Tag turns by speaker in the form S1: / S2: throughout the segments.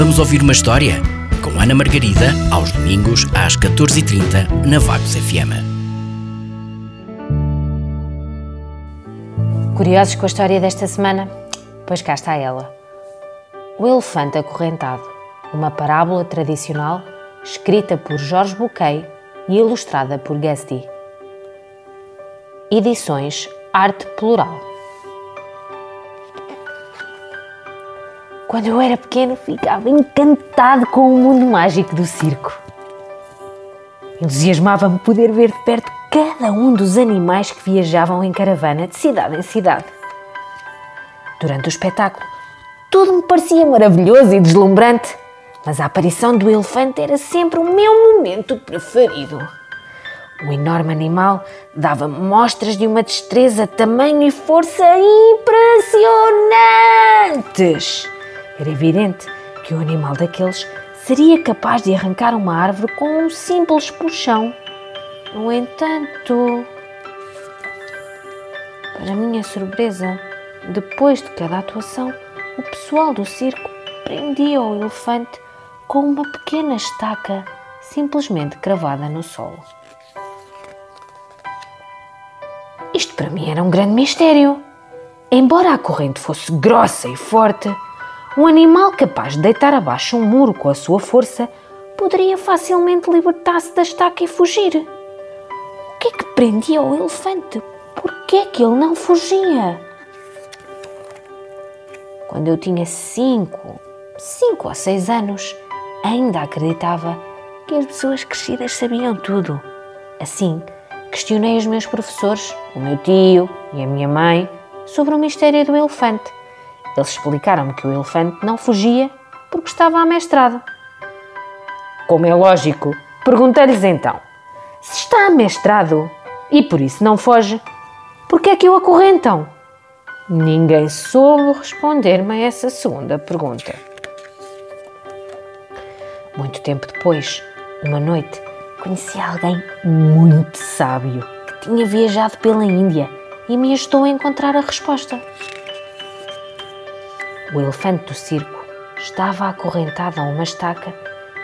S1: Vamos ouvir uma história? Com Ana Margarida, aos domingos, às 14h30, na Vagos FM.
S2: Curiosos com a história desta semana? Pois cá está ela. O Elefante Acorrentado, uma parábola tradicional escrita por Jorge Buquet e ilustrada por Guesty. Edições Arte Plural. Quando eu era pequeno, ficava encantado com o mundo mágico do circo. Entusiasmava-me poder ver de perto cada um dos animais que viajavam em caravana de cidade em cidade. Durante o espetáculo, tudo me parecia maravilhoso e deslumbrante, mas a aparição do elefante era sempre o meu momento preferido. O enorme animal dava-me mostras de uma destreza, tamanho e força impressionantes. Era evidente que o animal daqueles seria capaz de arrancar uma árvore com um simples puxão. No entanto, para minha surpresa, depois de cada atuação, o pessoal do circo prendia o elefante com uma pequena estaca simplesmente cravada no solo. Isto para mim era um grande mistério. Embora a corrente fosse grossa e forte, um animal capaz de deitar abaixo um muro com a sua força poderia facilmente libertar-se da estaca e fugir. O que é que prendia o elefante? Por que é que ele não fugia? Quando eu tinha cinco, cinco ou seis anos, ainda acreditava que as pessoas crescidas sabiam tudo. Assim, questionei os meus professores, o meu tio e a minha mãe, sobre o mistério do elefante eles explicaram-me que o elefante não fugia porque estava amestrado. Como é lógico, perguntei-lhes então: se está amestrado e por isso não foge, por que é que o acorrentam? Ninguém soube responder-me a essa segunda pergunta. Muito tempo depois, uma noite, conheci alguém muito sábio que tinha viajado pela Índia e me ajudou a encontrar a resposta. O elefante do circo estava acorrentado a uma estaca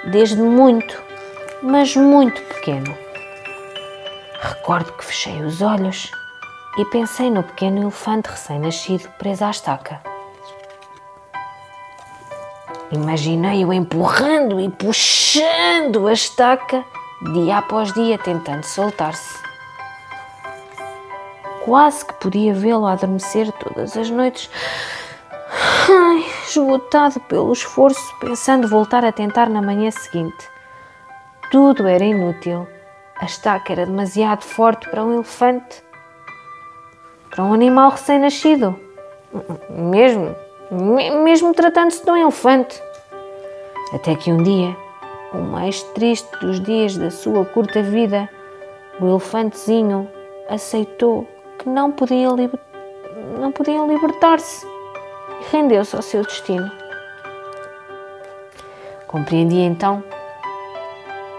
S2: desde muito, mas muito pequeno. Recordo que fechei os olhos e pensei no pequeno elefante recém-nascido preso à estaca. Imaginei-o empurrando e puxando a estaca dia após dia, tentando soltar-se. Quase que podia vê-lo adormecer todas as noites Ai, esgotado pelo esforço, pensando voltar a tentar na manhã seguinte. Tudo era inútil. A estaca era demasiado forte para um elefante. Para um animal recém-nascido. Mesmo, mesmo tratando-se de um elefante. Até que um dia, o mais triste dos dias da sua curta vida, o elefantezinho aceitou que não podia, não podia libertar-se rendeu-se ao seu destino. Compreendi então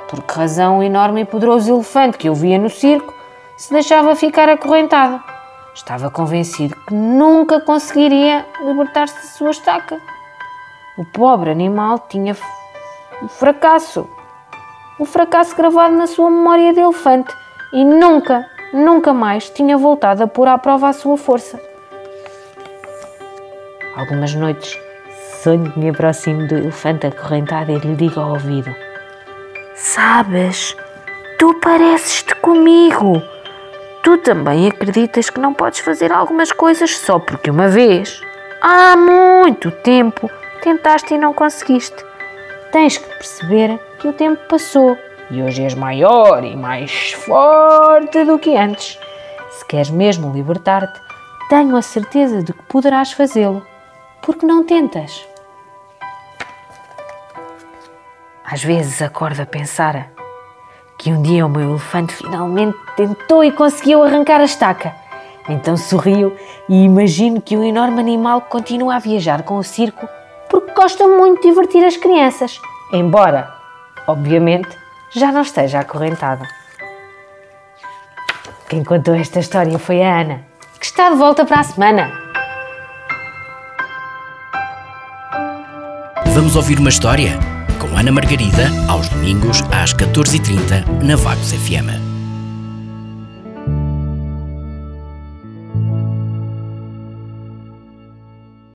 S2: por que razão o enorme e poderoso elefante que eu via no circo se deixava ficar acorrentado. Estava convencido que nunca conseguiria libertar-se de sua estaca. O pobre animal tinha o fracasso, o fracasso gravado na sua memória de elefante e nunca, nunca mais tinha voltado a pôr à prova a sua força. Algumas noites sonho que me aproximo do elefante acorrentado e lhe digo ao ouvido: Sabes, tu pareces-te comigo. Tu também acreditas que não podes fazer algumas coisas só porque uma vez, há muito tempo, tentaste e não conseguiste. Tens que perceber que o tempo passou e hoje és maior e mais forte do que antes. Se queres mesmo libertar-te, tenho a certeza de que poderás fazê-lo. Por que não tentas? Às vezes acordo a pensar que um dia o meu elefante finalmente tentou e conseguiu arrancar a estaca. Então sorrio e imagino que o enorme animal continua a viajar com o circo porque gosta muito de divertir as crianças, embora, obviamente, já não esteja acorrentado. Quem contou esta história foi a Ana, que está de volta para a semana.
S1: Vamos ouvir uma história? Com Ana Margarida, aos domingos às 14h30 na Vagos FM.